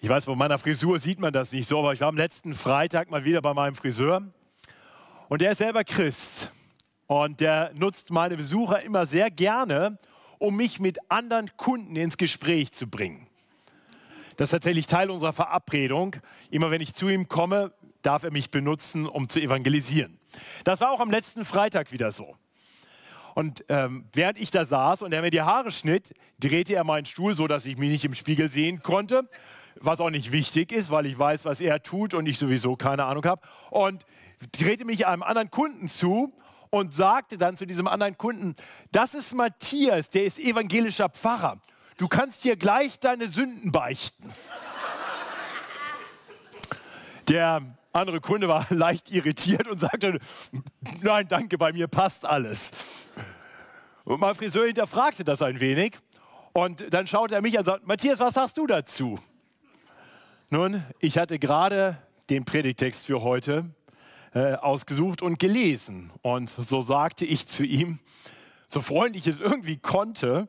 Ich weiß, bei meiner Frisur sieht man das nicht so, aber ich war am letzten Freitag mal wieder bei meinem Friseur. Und der ist selber Christ. Und der nutzt meine Besucher immer sehr gerne, um mich mit anderen Kunden ins Gespräch zu bringen. Das ist tatsächlich Teil unserer Verabredung. Immer wenn ich zu ihm komme, darf er mich benutzen, um zu evangelisieren. Das war auch am letzten Freitag wieder so. Und ähm, während ich da saß und er mir die Haare schnitt, drehte er meinen Stuhl so, dass ich mich nicht im Spiegel sehen konnte was auch nicht wichtig ist, weil ich weiß, was er tut und ich sowieso keine Ahnung habe. Und drehte mich einem anderen Kunden zu und sagte dann zu diesem anderen Kunden, das ist Matthias, der ist evangelischer Pfarrer. Du kannst hier gleich deine Sünden beichten. Der andere Kunde war leicht irritiert und sagte, nein, danke, bei mir passt alles. Und mein Friseur hinterfragte das ein wenig und dann schaute er mich an und sagte, Matthias, was sagst du dazu? Nun, ich hatte gerade den Predigtext für heute äh, ausgesucht und gelesen. Und so sagte ich zu ihm, so freundlich ich es irgendwie konnte,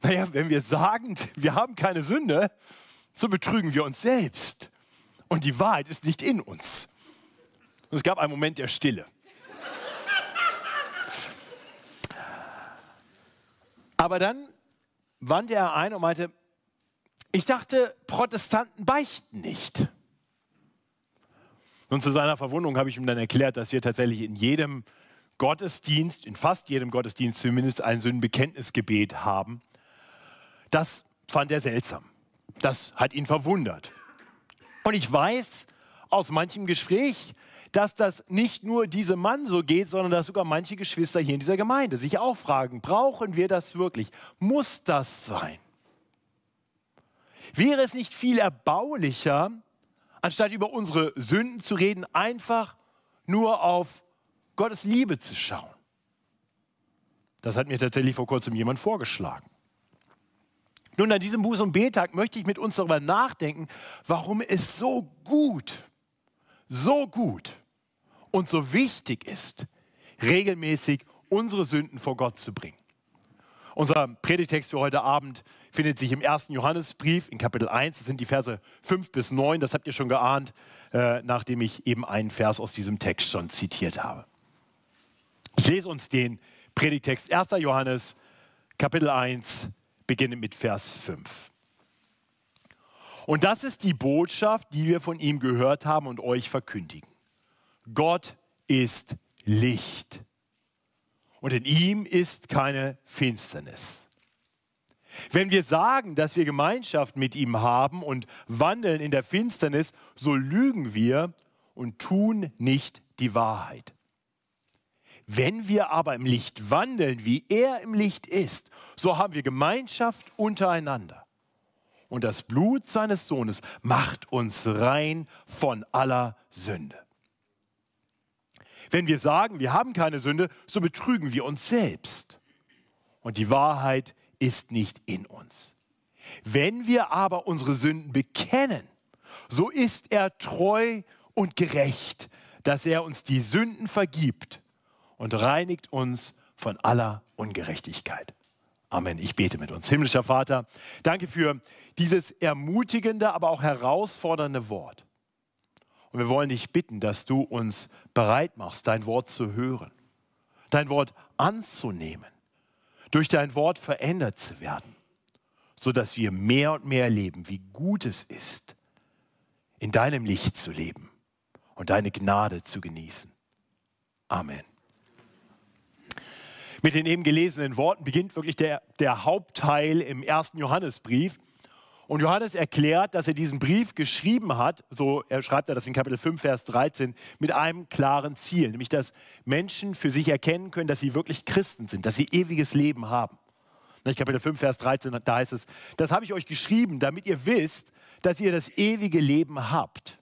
naja, wenn wir sagen, wir haben keine Sünde, so betrügen wir uns selbst. Und die Wahrheit ist nicht in uns. Und es gab einen Moment der Stille. Aber dann wandte er ein und meinte, ich dachte, Protestanten beichten nicht. Und zu seiner Verwunderung habe ich ihm dann erklärt, dass wir tatsächlich in jedem Gottesdienst, in fast jedem Gottesdienst zumindest ein Sündenbekenntnisgebet haben. Das fand er seltsam. Das hat ihn verwundert. Und ich weiß aus manchem Gespräch, dass das nicht nur diesem Mann so geht, sondern dass sogar manche Geschwister hier in dieser Gemeinde sich auch fragen, brauchen wir das wirklich? Muss das sein? Wäre es nicht viel erbaulicher, anstatt über unsere Sünden zu reden, einfach nur auf Gottes Liebe zu schauen? Das hat mir tatsächlich vor kurzem jemand vorgeschlagen. Nun, an diesem Buß- und Betag möchte ich mit uns darüber nachdenken, warum es so gut, so gut und so wichtig ist, regelmäßig unsere Sünden vor Gott zu bringen. Unser Predigtext für heute Abend findet sich im ersten Johannesbrief in Kapitel 1. Das sind die Verse 5 bis 9. Das habt ihr schon geahnt, äh, nachdem ich eben einen Vers aus diesem Text schon zitiert habe. Ich lese uns den Predigtext 1. Johannes, Kapitel 1, beginnend mit Vers 5. Und das ist die Botschaft, die wir von ihm gehört haben und euch verkündigen. Gott ist Licht und in ihm ist keine Finsternis. Wenn wir sagen, dass wir Gemeinschaft mit ihm haben und wandeln in der Finsternis, so lügen wir und tun nicht die Wahrheit. Wenn wir aber im Licht wandeln, wie er im Licht ist, so haben wir Gemeinschaft untereinander. Und das Blut seines Sohnes macht uns rein von aller Sünde. Wenn wir sagen, wir haben keine Sünde, so betrügen wir uns selbst. Und die Wahrheit ist nicht in uns. Wenn wir aber unsere Sünden bekennen, so ist er treu und gerecht, dass er uns die Sünden vergibt und reinigt uns von aller Ungerechtigkeit. Amen. Ich bete mit uns. Himmlischer Vater, danke für dieses ermutigende, aber auch herausfordernde Wort. Und wir wollen dich bitten, dass du uns bereit machst, dein Wort zu hören, dein Wort anzunehmen durch dein Wort verändert zu werden, sodass wir mehr und mehr erleben, wie gut es ist, in deinem Licht zu leben und deine Gnade zu genießen. Amen. Mit den eben gelesenen Worten beginnt wirklich der, der Hauptteil im ersten Johannesbrief. Und Johannes erklärt, dass er diesen Brief geschrieben hat, so er schreibt er das in Kapitel 5, Vers 13, mit einem klaren Ziel, nämlich dass Menschen für sich erkennen können, dass sie wirklich Christen sind, dass sie ewiges Leben haben. Kapitel 5, Vers 13, da heißt es, das habe ich euch geschrieben, damit ihr wisst, dass ihr das ewige Leben habt,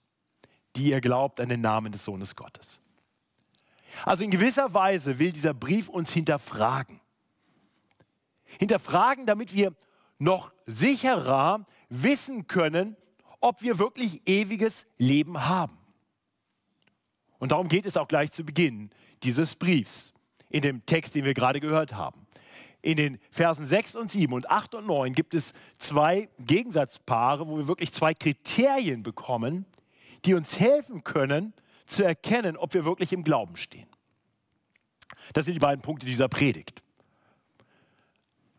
die ihr glaubt an den Namen des Sohnes Gottes. Also in gewisser Weise will dieser Brief uns hinterfragen. Hinterfragen, damit wir noch sicherer wissen können, ob wir wirklich ewiges Leben haben. Und darum geht es auch gleich zu Beginn dieses Briefs, in dem Text, den wir gerade gehört haben. in den Versen 6 und 7 und 8 und 9 gibt es zwei Gegensatzpaare, wo wir wirklich zwei Kriterien bekommen, die uns helfen können, zu erkennen, ob wir wirklich im Glauben stehen. Das sind die beiden Punkte dieser Predigt.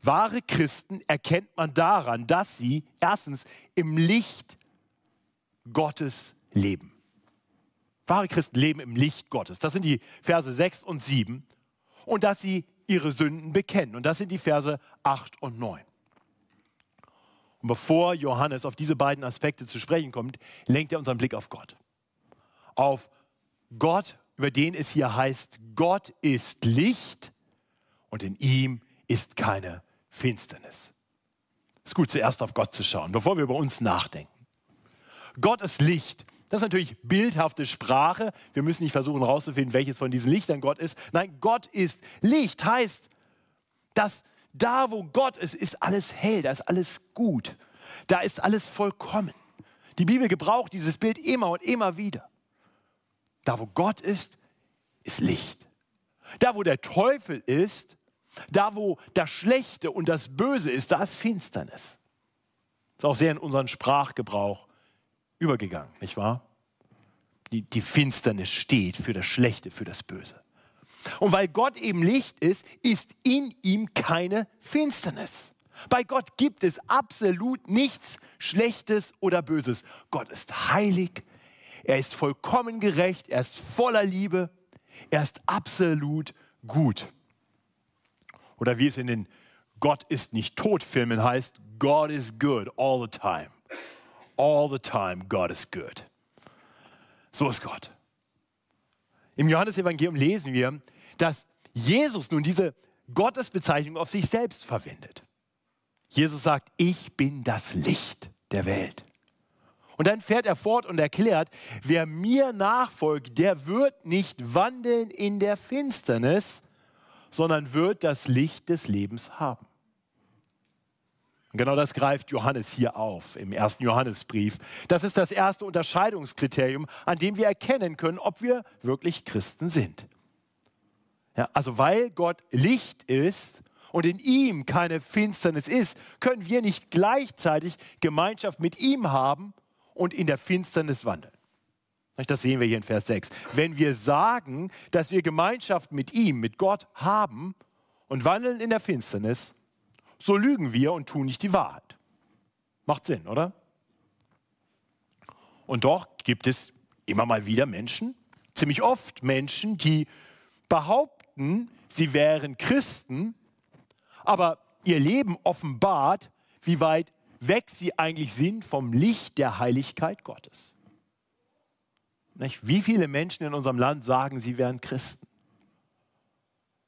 Wahre Christen erkennt man daran, dass sie erstens im Licht Gottes leben. Wahre Christen leben im Licht Gottes. Das sind die Verse 6 und 7. Und dass sie ihre Sünden bekennen. Und das sind die Verse 8 und 9. Und bevor Johannes auf diese beiden Aspekte zu sprechen kommt, lenkt er unseren Blick auf Gott. Auf Gott, über den es hier heißt, Gott ist Licht und in ihm ist keine Finsternis. Es ist gut, zuerst auf Gott zu schauen, bevor wir über uns nachdenken. Gott ist Licht. Das ist natürlich bildhafte Sprache. Wir müssen nicht versuchen herauszufinden, welches von diesen Lichtern Gott ist. Nein, Gott ist Licht. Heißt, dass da, wo Gott ist, ist alles hell, da ist alles gut, da ist alles vollkommen. Die Bibel gebraucht dieses Bild immer und immer wieder. Da, wo Gott ist, ist Licht. Da, wo der Teufel ist, da, wo das Schlechte und das Böse ist, da ist Finsternis. Ist auch sehr in unseren Sprachgebrauch übergegangen, nicht wahr? Die, die Finsternis steht für das Schlechte, für das Böse. Und weil Gott eben Licht ist, ist in ihm keine Finsternis. Bei Gott gibt es absolut nichts Schlechtes oder Böses. Gott ist heilig, er ist vollkommen gerecht, er ist voller Liebe, er ist absolut gut. Oder wie es in den Gott ist nicht tot Filmen heißt, God is good all the time. All the time, God is good. So ist Gott. Im Johannesevangelium lesen wir, dass Jesus nun diese Gottesbezeichnung auf sich selbst verwendet. Jesus sagt, ich bin das Licht der Welt. Und dann fährt er fort und erklärt, wer mir nachfolgt, der wird nicht wandeln in der Finsternis, sondern wird das Licht des Lebens haben. Und genau das greift Johannes hier auf im ersten Johannesbrief. Das ist das erste Unterscheidungskriterium, an dem wir erkennen können, ob wir wirklich Christen sind. Ja, also weil Gott Licht ist und in ihm keine Finsternis ist, können wir nicht gleichzeitig Gemeinschaft mit ihm haben und in der Finsternis wandeln. Das sehen wir hier in Vers 6. Wenn wir sagen, dass wir Gemeinschaft mit ihm, mit Gott haben und wandeln in der Finsternis, so lügen wir und tun nicht die Wahrheit. Macht Sinn, oder? Und doch gibt es immer mal wieder Menschen, ziemlich oft Menschen, die behaupten, sie wären Christen, aber ihr Leben offenbart, wie weit weg sie eigentlich sind vom Licht der Heiligkeit Gottes. Wie viele Menschen in unserem Land sagen, sie wären Christen?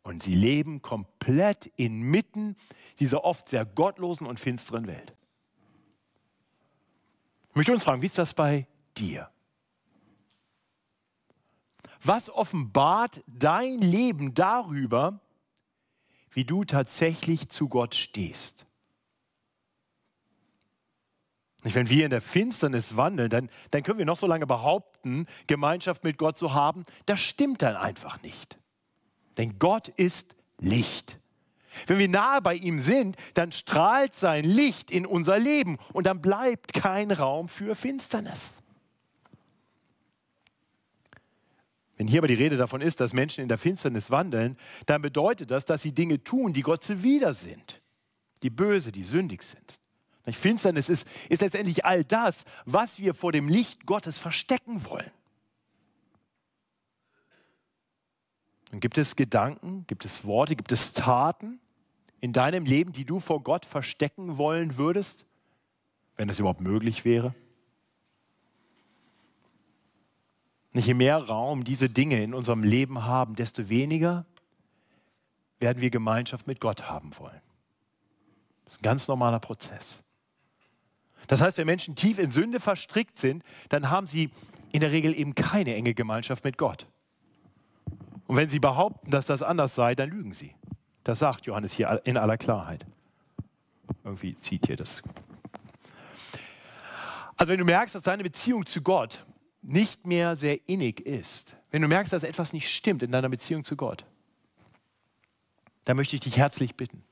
Und sie leben komplett inmitten dieser oft sehr gottlosen und finsteren Welt. Ich möchte uns fragen, wie ist das bei dir? Was offenbart dein Leben darüber, wie du tatsächlich zu Gott stehst? Wenn wir in der Finsternis wandeln, dann, dann können wir noch so lange behaupten, Gemeinschaft mit Gott zu haben. Das stimmt dann einfach nicht. Denn Gott ist Licht. Wenn wir nahe bei ihm sind, dann strahlt sein Licht in unser Leben und dann bleibt kein Raum für Finsternis. Wenn hier aber die Rede davon ist, dass Menschen in der Finsternis wandeln, dann bedeutet das, dass sie Dinge tun, die Gott zuwider sind, die böse, die sündig sind. Finsternis ist, ist letztendlich all das, was wir vor dem Licht Gottes verstecken wollen. Und gibt es Gedanken, gibt es Worte, gibt es Taten in deinem Leben, die du vor Gott verstecken wollen würdest, wenn das überhaupt möglich wäre? Nicht je mehr Raum diese Dinge in unserem Leben haben, desto weniger werden wir Gemeinschaft mit Gott haben wollen. Das ist ein ganz normaler Prozess. Das heißt, wenn Menschen tief in Sünde verstrickt sind, dann haben sie in der Regel eben keine enge Gemeinschaft mit Gott. Und wenn sie behaupten, dass das anders sei, dann lügen sie. Das sagt Johannes hier in aller Klarheit. Irgendwie zieht hier das. Also wenn du merkst, dass deine Beziehung zu Gott nicht mehr sehr innig ist, wenn du merkst, dass etwas nicht stimmt in deiner Beziehung zu Gott, dann möchte ich dich herzlich bitten,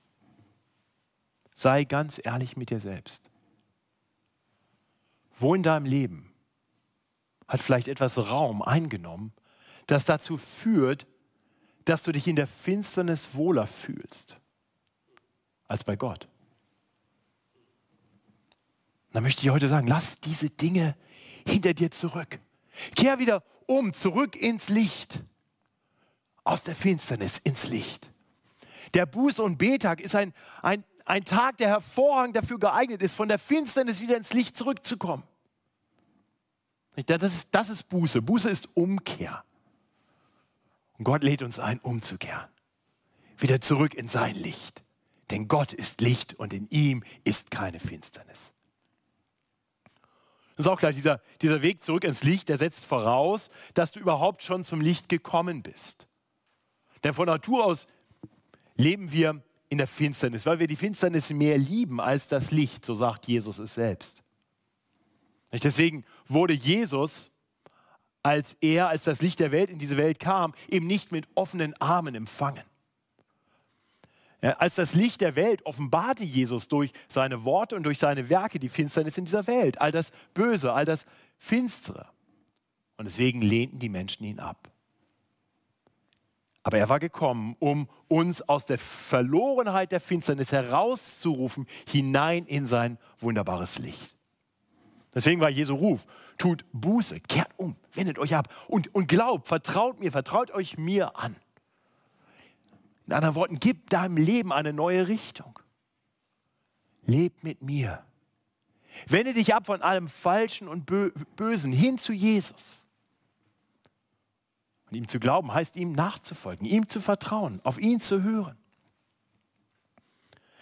sei ganz ehrlich mit dir selbst. Wo in deinem Leben hat vielleicht etwas Raum eingenommen, das dazu führt, dass du dich in der Finsternis wohler fühlst als bei Gott. Dann möchte ich heute sagen, lass diese Dinge hinter dir zurück. Kehr wieder um, zurück ins Licht. Aus der Finsternis ins Licht. Der Buß- und Betag ist ein, ein, ein Tag, der hervorragend dafür geeignet ist, von der Finsternis wieder ins Licht zurückzukommen. Das ist, das ist Buße. Buße ist Umkehr. Und Gott lädt uns ein, umzukehren. Wieder zurück in sein Licht. Denn Gott ist Licht und in ihm ist keine Finsternis. Das ist auch klar, dieser, dieser Weg zurück ins Licht, der setzt voraus, dass du überhaupt schon zum Licht gekommen bist. Denn von Natur aus leben wir in der Finsternis, weil wir die Finsternis mehr lieben als das Licht, so sagt Jesus es selbst. Deswegen wurde Jesus, als er, als das Licht der Welt in diese Welt kam, eben nicht mit offenen Armen empfangen. Ja, als das Licht der Welt offenbarte Jesus durch seine Worte und durch seine Werke die Finsternis in dieser Welt, all das Böse, all das Finstere. Und deswegen lehnten die Menschen ihn ab. Aber er war gekommen, um uns aus der Verlorenheit der Finsternis herauszurufen, hinein in sein wunderbares Licht. Deswegen war Jesu Ruf, tut Buße, kehrt um, wendet euch ab und, und glaubt, vertraut mir, vertraut euch mir an. In anderen Worten, gib deinem Leben eine neue Richtung. Leb mit mir. Wende dich ab von allem Falschen und Bösen hin zu Jesus. Und ihm zu glauben heißt ihm nachzufolgen, ihm zu vertrauen, auf ihn zu hören.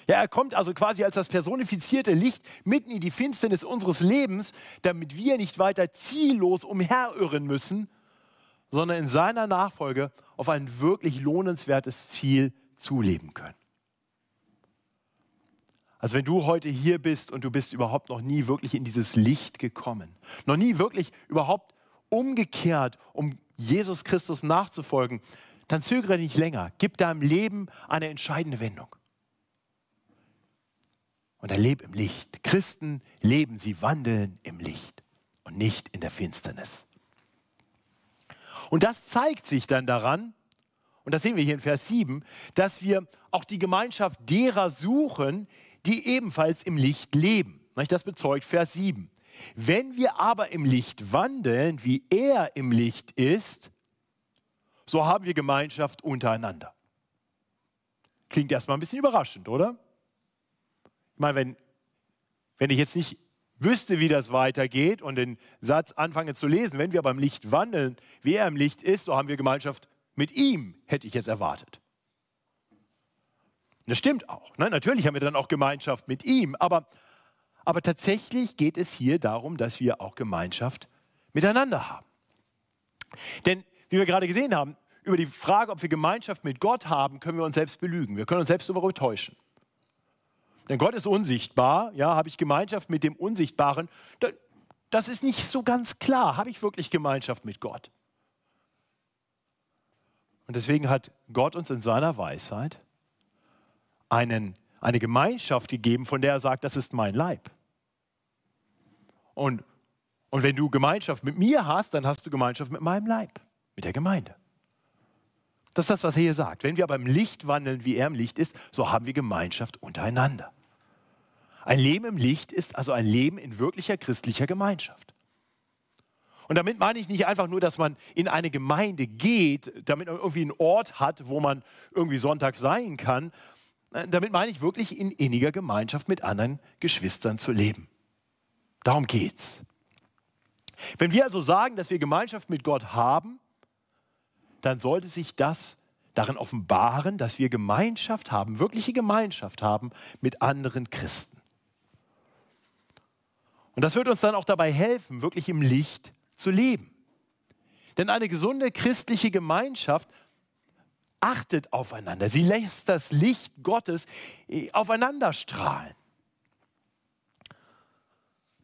Ja, er kommt also quasi als das personifizierte Licht mitten in die Finsternis unseres Lebens, damit wir nicht weiter ziellos umherirren müssen, sondern in seiner Nachfolge auf ein wirklich lohnenswertes Ziel zuleben können. Also wenn du heute hier bist und du bist überhaupt noch nie wirklich in dieses Licht gekommen, noch nie wirklich überhaupt umgekehrt, um Jesus Christus nachzufolgen, dann zögere nicht länger. Gib deinem Leben eine entscheidende Wendung und er lebt im Licht. Christen leben, sie wandeln im Licht und nicht in der Finsternis. Und das zeigt sich dann daran, und das sehen wir hier in Vers 7, dass wir auch die Gemeinschaft derer suchen, die ebenfalls im Licht leben. Das bezeugt Vers 7. Wenn wir aber im Licht wandeln, wie er im Licht ist, so haben wir Gemeinschaft untereinander. Klingt erstmal ein bisschen überraschend, oder? Ich meine, wenn, wenn ich jetzt nicht wüsste, wie das weitergeht und den Satz anfange zu lesen, wenn wir beim Licht wandeln, wie er im Licht ist, so haben wir Gemeinschaft mit ihm, hätte ich jetzt erwartet. Das stimmt auch. Ne? Natürlich haben wir dann auch Gemeinschaft mit ihm, aber, aber tatsächlich geht es hier darum, dass wir auch Gemeinschaft miteinander haben. Denn, wie wir gerade gesehen haben, über die Frage, ob wir Gemeinschaft mit Gott haben, können wir uns selbst belügen. Wir können uns selbst darüber täuschen. Denn Gott ist unsichtbar, ja, habe ich Gemeinschaft mit dem Unsichtbaren? Das ist nicht so ganz klar. Habe ich wirklich Gemeinschaft mit Gott? Und deswegen hat Gott uns in seiner Weisheit einen, eine Gemeinschaft gegeben, von der er sagt, das ist mein Leib. Und, und wenn du Gemeinschaft mit mir hast, dann hast du Gemeinschaft mit meinem Leib, mit der Gemeinde. Das ist das, was er hier sagt. Wenn wir aber im Licht wandeln, wie er im Licht ist, so haben wir Gemeinschaft untereinander. Ein Leben im Licht ist also ein Leben in wirklicher christlicher Gemeinschaft. Und damit meine ich nicht einfach nur, dass man in eine Gemeinde geht, damit man irgendwie einen Ort hat, wo man irgendwie Sonntag sein kann. Damit meine ich wirklich in inniger Gemeinschaft mit anderen Geschwistern zu leben. Darum geht's. Wenn wir also sagen, dass wir Gemeinschaft mit Gott haben, dann sollte sich das darin offenbaren, dass wir Gemeinschaft haben, wirkliche Gemeinschaft haben mit anderen Christen. Und das wird uns dann auch dabei helfen, wirklich im Licht zu leben. Denn eine gesunde christliche Gemeinschaft achtet aufeinander. Sie lässt das Licht Gottes aufeinander strahlen.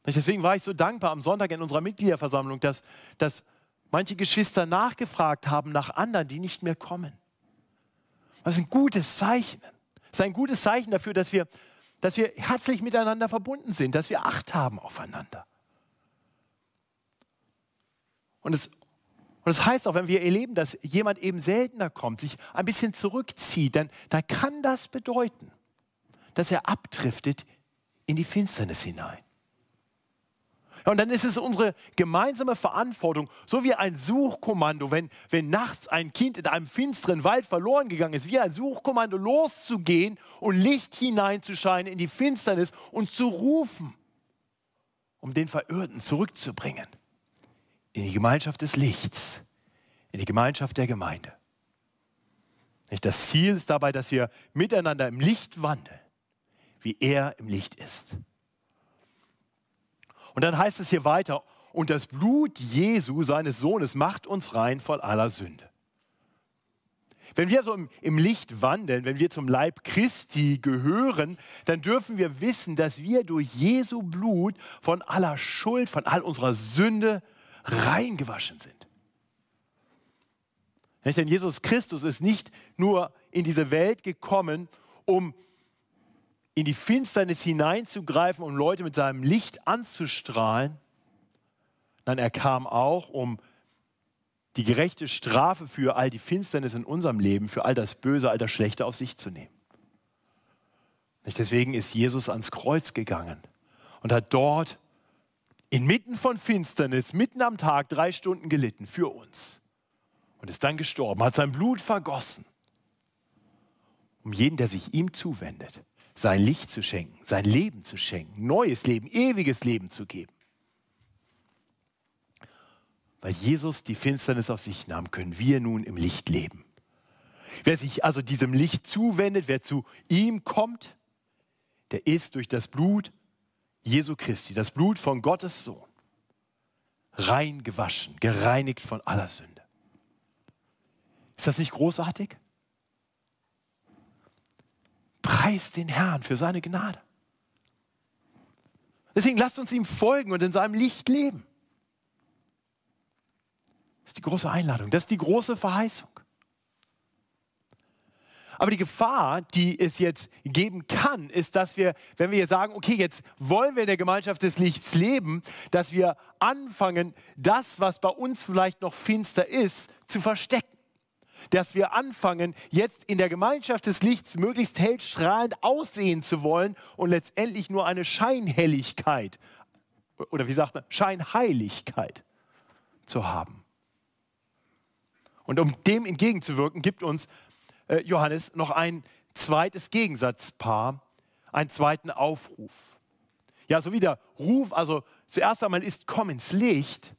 Deswegen war ich so dankbar am Sonntag in unserer Mitgliederversammlung, dass, dass manche Geschwister nachgefragt haben nach anderen, die nicht mehr kommen. Das ist ein gutes Zeichen. Das ist ein gutes Zeichen dafür, dass wir dass wir herzlich miteinander verbunden sind, dass wir Acht haben aufeinander. Und es, und es heißt auch, wenn wir erleben, dass jemand eben seltener kommt, sich ein bisschen zurückzieht, dann, dann kann das bedeuten, dass er abdriftet in die Finsternis hinein. Und dann ist es unsere gemeinsame Verantwortung, so wie ein Suchkommando, wenn, wenn nachts ein Kind in einem finsteren Wald verloren gegangen ist, wie ein Suchkommando loszugehen und Licht hineinzuscheinen in die Finsternis und zu rufen, um den Verirrten zurückzubringen in die Gemeinschaft des Lichts, in die Gemeinschaft der Gemeinde. Das Ziel ist dabei, dass wir miteinander im Licht wandeln, wie er im Licht ist. Und dann heißt es hier weiter, und das Blut Jesu, seines Sohnes, macht uns rein von aller Sünde. Wenn wir so im, im, Licht wandeln, wenn wir zum Leib Christi gehören, dann dürfen wir wissen, dass wir durch Jesu Blut von aller Schuld, von all unserer Sünde reingewaschen sind. Denn Jesus Christus ist nicht nur in diese Welt gekommen, um in die Finsternis hineinzugreifen und Leute mit seinem Licht anzustrahlen. Nein, er kam auch, um die gerechte Strafe für all die Finsternis in unserem Leben, für all das Böse, all das Schlechte auf sich zu nehmen. Deswegen ist Jesus ans Kreuz gegangen und hat dort inmitten von Finsternis, mitten am Tag, drei Stunden gelitten für uns und ist dann gestorben, hat sein Blut vergossen, um jeden, der sich ihm zuwendet, sein Licht zu schenken, sein Leben zu schenken, neues Leben, ewiges Leben zu geben. Weil Jesus die Finsternis auf sich nahm, können wir nun im Licht leben. Wer sich also diesem Licht zuwendet, wer zu ihm kommt, der ist durch das Blut Jesu Christi, das Blut von Gottes Sohn, rein gewaschen, gereinigt von aller Sünde. Ist das nicht großartig? Preis den Herrn für seine Gnade. Deswegen lasst uns ihm folgen und in seinem Licht leben. Das ist die große Einladung, das ist die große Verheißung. Aber die Gefahr, die es jetzt geben kann, ist, dass wir, wenn wir sagen, okay, jetzt wollen wir in der Gemeinschaft des Lichts leben, dass wir anfangen, das, was bei uns vielleicht noch finster ist, zu verstecken dass wir anfangen, jetzt in der Gemeinschaft des Lichts möglichst hell strahlend aussehen zu wollen und letztendlich nur eine Scheinhelligkeit oder wie sagt man, Scheinheiligkeit zu haben. Und um dem entgegenzuwirken, gibt uns äh, Johannes noch ein zweites Gegensatzpaar, einen zweiten Aufruf. Ja, so wie der Ruf, also zuerst einmal ist, komm ins Licht,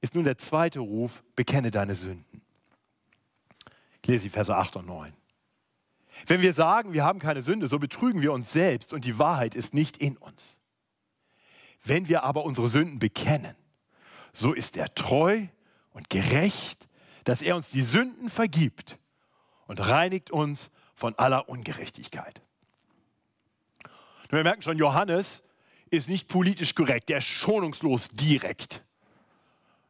ist nun der zweite Ruf, bekenne deine Sünden. Ich lese die Verse 8 und 9. Wenn wir sagen, wir haben keine Sünde, so betrügen wir uns selbst und die Wahrheit ist nicht in uns. Wenn wir aber unsere Sünden bekennen, so ist er treu und gerecht, dass er uns die Sünden vergibt und reinigt uns von aller Ungerechtigkeit. Und wir merken schon, Johannes ist nicht politisch korrekt, der ist schonungslos direkt.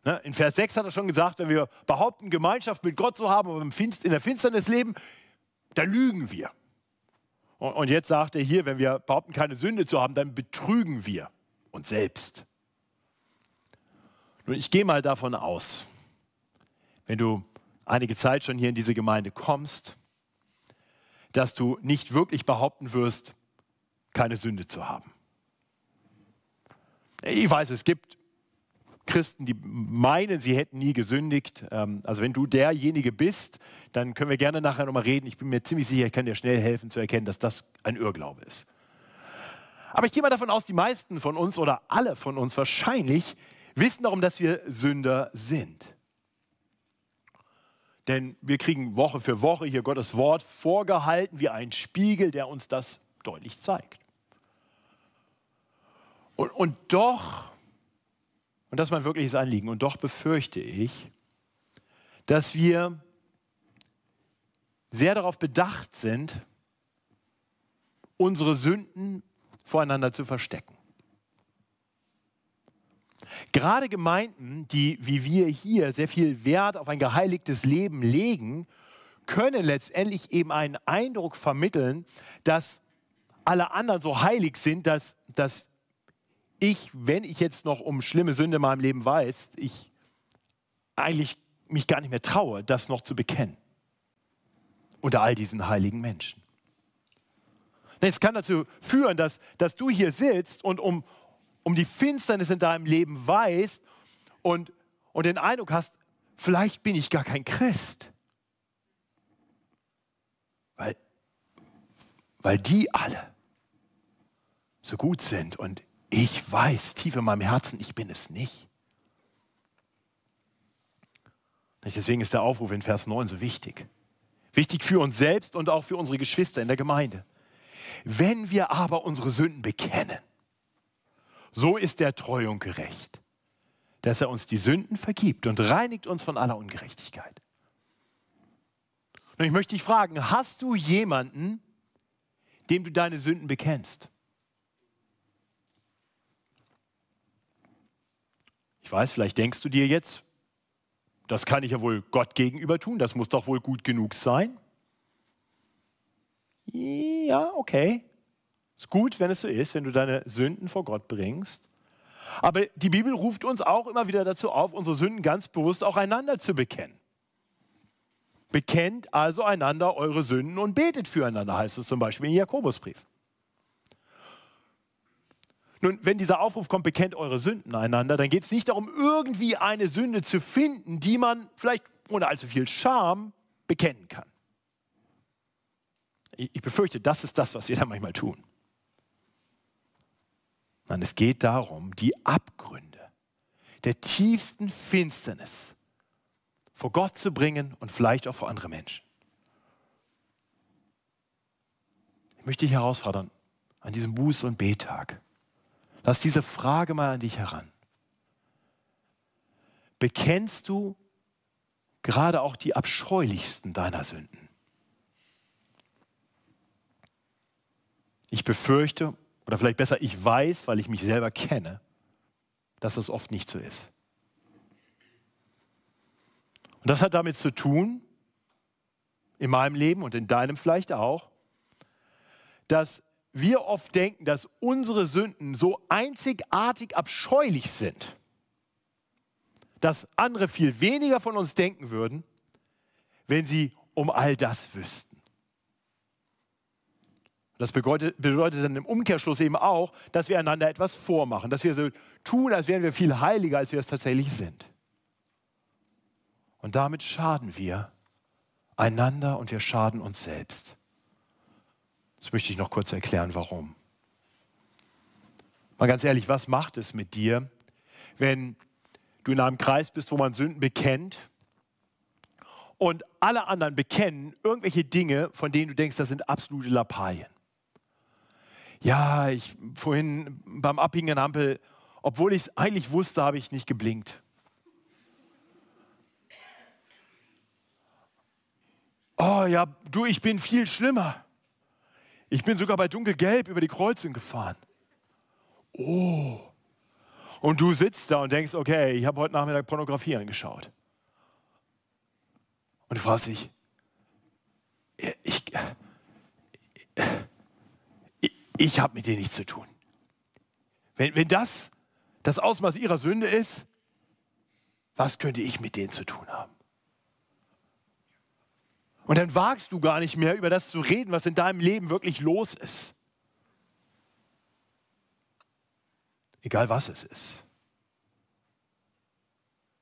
Ne? In Vers 6 hat er schon gesagt, wenn wir behaupten, Gemeinschaft mit Gott zu haben, aber in der Finsternis leben, dann lügen wir. Und jetzt sagt er hier, wenn wir behaupten, keine Sünde zu haben, dann betrügen wir uns selbst. Nun, ich gehe mal davon aus, wenn du einige Zeit schon hier in diese Gemeinde kommst, dass du nicht wirklich behaupten wirst, keine Sünde zu haben. Ich weiß, es gibt Christen, die meinen, sie hätten nie gesündigt. Ähm, also wenn du derjenige bist, dann können wir gerne nachher nochmal reden. Ich bin mir ziemlich sicher, ich kann dir schnell helfen zu erkennen, dass das ein Irrglaube ist. Aber ich gehe mal davon aus, die meisten von uns oder alle von uns wahrscheinlich wissen darum, dass wir Sünder sind. Denn wir kriegen Woche für Woche hier Gottes Wort vorgehalten wie ein Spiegel, der uns das deutlich zeigt. Und, und doch und das ist mein wirkliches Anliegen. Und doch befürchte ich, dass wir sehr darauf bedacht sind, unsere Sünden voreinander zu verstecken. Gerade Gemeinden, die wie wir hier sehr viel Wert auf ein geheiligtes Leben legen, können letztendlich eben einen Eindruck vermitteln, dass alle anderen so heilig sind, dass, dass ich, wenn ich jetzt noch um schlimme Sünde in meinem Leben weiß, ich eigentlich mich gar nicht mehr traue, das noch zu bekennen. Unter all diesen heiligen Menschen. Es kann dazu führen, dass, dass du hier sitzt und um, um die Finsternis in deinem Leben weißt und, und den Eindruck hast, vielleicht bin ich gar kein Christ. Weil, weil die alle so gut sind und ich weiß tief in meinem Herzen, ich bin es nicht. Deswegen ist der Aufruf in Vers 9 so wichtig. Wichtig für uns selbst und auch für unsere Geschwister in der Gemeinde. Wenn wir aber unsere Sünden bekennen, so ist er treu und gerecht, dass er uns die Sünden vergibt und reinigt uns von aller Ungerechtigkeit. Und ich möchte dich fragen, hast du jemanden, dem du deine Sünden bekennst? Ich weiß, vielleicht denkst du dir jetzt, das kann ich ja wohl Gott gegenüber tun, das muss doch wohl gut genug sein. Ja, okay. Ist gut, wenn es so ist, wenn du deine Sünden vor Gott bringst. Aber die Bibel ruft uns auch immer wieder dazu auf, unsere Sünden ganz bewusst auch einander zu bekennen. Bekennt also einander eure Sünden und betet füreinander, heißt es zum Beispiel im Jakobusbrief. Nun, wenn dieser Aufruf kommt, bekennt eure Sünden einander, dann geht es nicht darum, irgendwie eine Sünde zu finden, die man vielleicht ohne allzu viel Scham bekennen kann. Ich befürchte, das ist das, was wir da manchmal tun. Nein, es geht darum, die Abgründe der tiefsten Finsternis vor Gott zu bringen und vielleicht auch vor andere Menschen. Ich möchte dich herausfordern an diesem Buß- und Betag. Lass diese Frage mal an dich heran. Bekennst du gerade auch die abscheulichsten deiner Sünden? Ich befürchte, oder vielleicht besser, ich weiß, weil ich mich selber kenne, dass das oft nicht so ist. Und das hat damit zu tun, in meinem Leben und in deinem vielleicht auch, dass wir oft denken, dass unsere Sünden so einzigartig abscheulich sind, dass andere viel weniger von uns denken würden, wenn sie um all das wüssten. Das bedeutet, bedeutet dann im Umkehrschluss eben auch, dass wir einander etwas vormachen, dass wir so tun, als wären wir viel heiliger, als wir es tatsächlich sind. Und damit schaden wir einander und wir schaden uns selbst. Das möchte ich noch kurz erklären, warum. Mal ganz ehrlich, was macht es mit dir, wenn du in einem Kreis bist, wo man Sünden bekennt und alle anderen bekennen irgendwelche Dinge, von denen du denkst, das sind absolute Lappalien? Ja, ich vorhin beim Abbiegen der Ampel, obwohl ich es eigentlich wusste, habe ich nicht geblinkt. Oh ja, du, ich bin viel schlimmer. Ich bin sogar bei dunkelgelb über die Kreuzung gefahren. Oh. Und du sitzt da und denkst, okay, ich habe heute Nachmittag Pornografie angeschaut. Und du fragst dich, ich, ich, ich habe mit dir nichts zu tun. Wenn, wenn das das Ausmaß ihrer Sünde ist, was könnte ich mit denen zu tun haben? Und dann wagst du gar nicht mehr über das zu reden, was in deinem Leben wirklich los ist. Egal was es ist.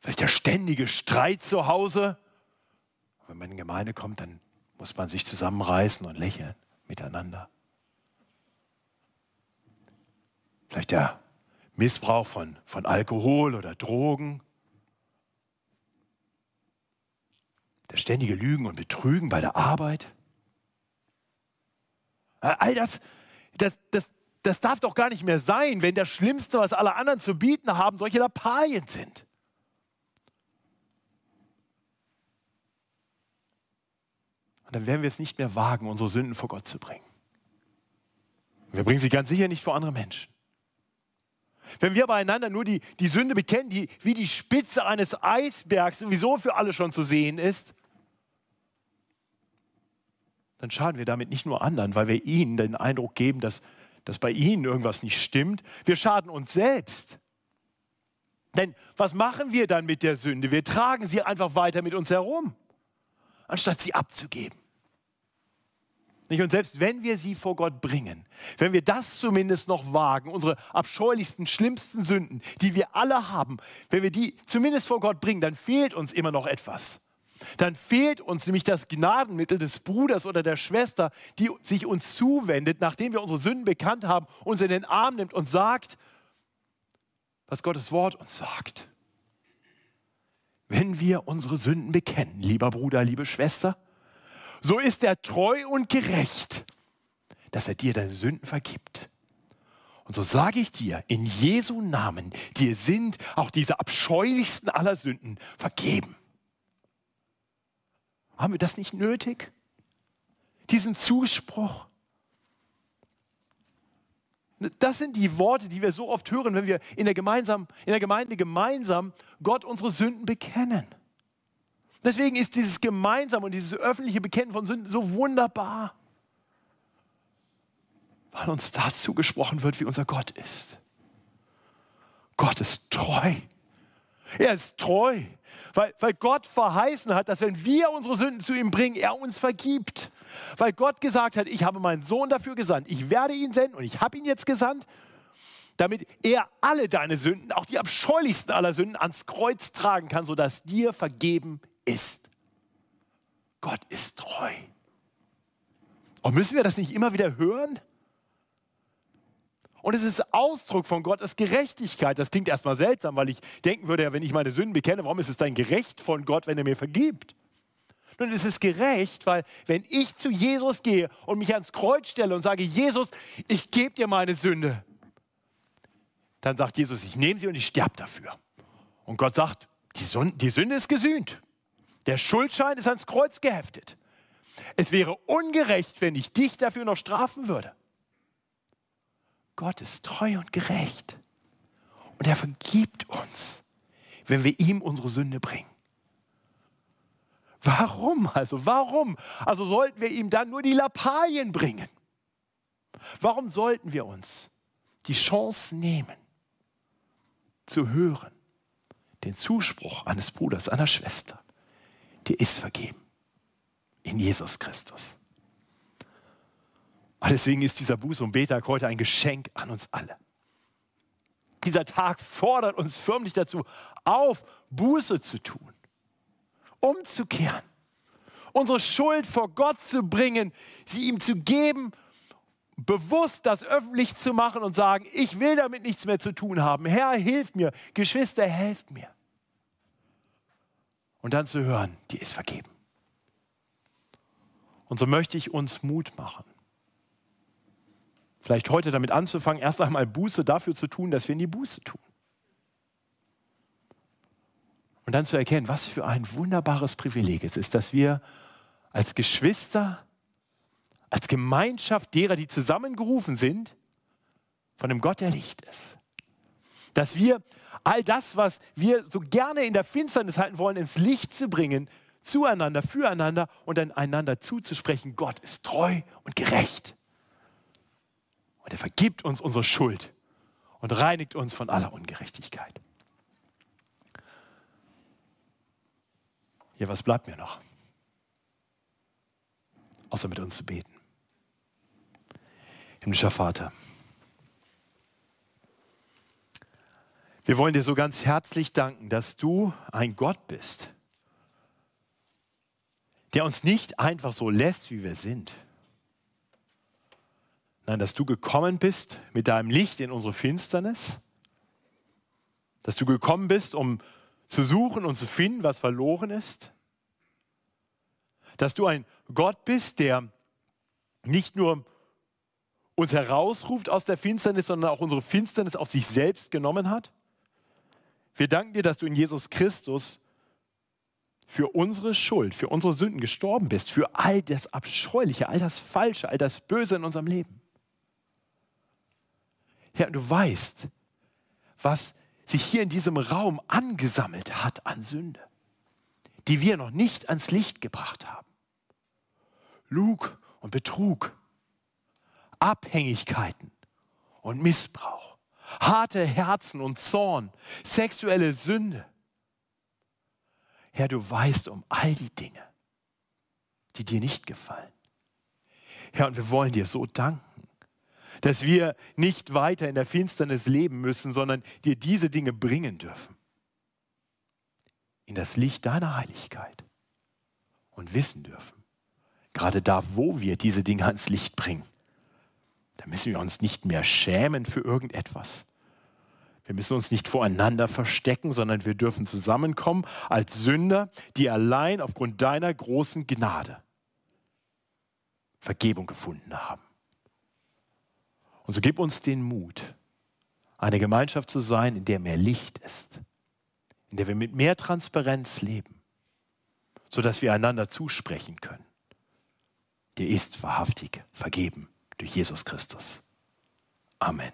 Vielleicht der ständige Streit zu Hause. Wenn man in die Gemeinde kommt, dann muss man sich zusammenreißen und lächeln miteinander. Vielleicht der Missbrauch von, von Alkohol oder Drogen. Das ständige Lügen und Betrügen bei der Arbeit. All das, das, das, das darf doch gar nicht mehr sein, wenn das Schlimmste, was alle anderen zu bieten haben, solche Lappalien sind. Und dann werden wir es nicht mehr wagen, unsere Sünden vor Gott zu bringen. Wir bringen sie ganz sicher nicht vor andere Menschen. Wenn wir beieinander nur die, die Sünde bekennen, die wie die Spitze eines Eisbergs sowieso für alle schon zu sehen ist, dann schaden wir damit nicht nur anderen, weil wir ihnen den Eindruck geben, dass, dass bei ihnen irgendwas nicht stimmt. Wir schaden uns selbst. Denn was machen wir dann mit der Sünde? Wir tragen sie einfach weiter mit uns herum, anstatt sie abzugeben. Und selbst wenn wir sie vor Gott bringen, wenn wir das zumindest noch wagen, unsere abscheulichsten, schlimmsten Sünden, die wir alle haben, wenn wir die zumindest vor Gott bringen, dann fehlt uns immer noch etwas. Dann fehlt uns nämlich das Gnadenmittel des Bruders oder der Schwester, die sich uns zuwendet, nachdem wir unsere Sünden bekannt haben, uns in den Arm nimmt und sagt, was Gottes Wort uns sagt. Wenn wir unsere Sünden bekennen, lieber Bruder, liebe Schwester, so ist er treu und gerecht, dass er dir deine Sünden vergibt. Und so sage ich dir, in Jesu Namen, dir sind auch diese abscheulichsten aller Sünden vergeben. Haben wir das nicht nötig? Diesen Zuspruch? Das sind die Worte, die wir so oft hören, wenn wir in der, gemeinsam, in der Gemeinde gemeinsam Gott unsere Sünden bekennen. Deswegen ist dieses gemeinsame und dieses öffentliche Bekennen von Sünden so wunderbar, weil uns dazu gesprochen wird, wie unser Gott ist. Gott ist treu. Er ist treu, weil, weil Gott verheißen hat, dass wenn wir unsere Sünden zu ihm bringen, er uns vergibt. Weil Gott gesagt hat, ich habe meinen Sohn dafür gesandt, ich werde ihn senden und ich habe ihn jetzt gesandt, damit er alle deine Sünden, auch die abscheulichsten aller Sünden, ans Kreuz tragen kann, sodass dir vergeben ist. Gott ist treu. Und müssen wir das nicht immer wieder hören? Und es ist Ausdruck von Gottes Gerechtigkeit. Das klingt erstmal seltsam, weil ich denken würde, wenn ich meine Sünden bekenne, warum ist es dann gerecht von Gott, wenn er mir vergibt? Nun ist es gerecht, weil wenn ich zu Jesus gehe und mich ans Kreuz stelle und sage, Jesus, ich gebe dir meine Sünde, dann sagt Jesus, ich nehme sie und ich sterbe dafür. Und Gott sagt, die Sünde, die Sünde ist gesühnt. Der Schuldschein ist ans Kreuz geheftet. Es wäre ungerecht, wenn ich dich dafür noch strafen würde. Gott ist treu und gerecht. Und er vergibt uns, wenn wir ihm unsere Sünde bringen. Warum also? Warum? Also sollten wir ihm dann nur die Lappalien bringen? Warum sollten wir uns die Chance nehmen, zu hören, den Zuspruch eines Bruders, einer Schwester? dir ist vergeben. In Jesus Christus. Und deswegen ist dieser Buß- und Betag heute ein Geschenk an uns alle. Dieser Tag fordert uns förmlich dazu auf, Buße zu tun, umzukehren, unsere Schuld vor Gott zu bringen, sie ihm zu geben, bewusst das öffentlich zu machen und sagen, ich will damit nichts mehr zu tun haben. Herr, hilf mir, Geschwister, helft mir und dann zu hören, die ist vergeben. Und so möchte ich uns Mut machen. Vielleicht heute damit anzufangen, erst einmal Buße dafür zu tun, dass wir in die Buße tun. Und dann zu erkennen, was für ein wunderbares Privileg es ist, dass wir als Geschwister, als Gemeinschaft derer, die zusammengerufen sind, von dem Gott, der Licht ist. Dass wir all das, was wir so gerne in der Finsternis halten wollen, ins Licht zu bringen, zueinander, füreinander und dann einander zuzusprechen, Gott ist treu und gerecht. Und er vergibt uns unsere Schuld und reinigt uns von aller Ungerechtigkeit. Ja, was bleibt mir noch? Außer mit uns zu beten. Himmlischer Vater, Wir wollen dir so ganz herzlich danken, dass du ein Gott bist, der uns nicht einfach so lässt, wie wir sind. Nein, dass du gekommen bist mit deinem Licht in unsere Finsternis, dass du gekommen bist, um zu suchen und zu finden, was verloren ist, dass du ein Gott bist, der nicht nur uns herausruft aus der Finsternis, sondern auch unsere Finsternis auf sich selbst genommen hat. Wir danken dir, dass du in Jesus Christus für unsere Schuld, für unsere Sünden gestorben bist, für all das Abscheuliche, all das Falsche, all das Böse in unserem Leben. Herr, du weißt, was sich hier in diesem Raum angesammelt hat an Sünde, die wir noch nicht ans Licht gebracht haben. Lug und Betrug, Abhängigkeiten und Missbrauch, harte Herzen und Zorn, sexuelle Sünde. Herr, du weißt um all die Dinge, die dir nicht gefallen. Herr, und wir wollen dir so danken, dass wir nicht weiter in der Finsternis leben müssen, sondern dir diese Dinge bringen dürfen. In das Licht deiner Heiligkeit und wissen dürfen, gerade da, wo wir diese Dinge ans Licht bringen, da müssen wir uns nicht mehr schämen für irgendetwas. Wir müssen uns nicht voreinander verstecken, sondern wir dürfen zusammenkommen als Sünder, die allein aufgrund deiner großen Gnade Vergebung gefunden haben. Und so gib uns den Mut, eine Gemeinschaft zu sein, in der mehr Licht ist, in der wir mit mehr Transparenz leben, sodass wir einander zusprechen können. Dir ist wahrhaftig vergeben durch Jesus Christus. Amen.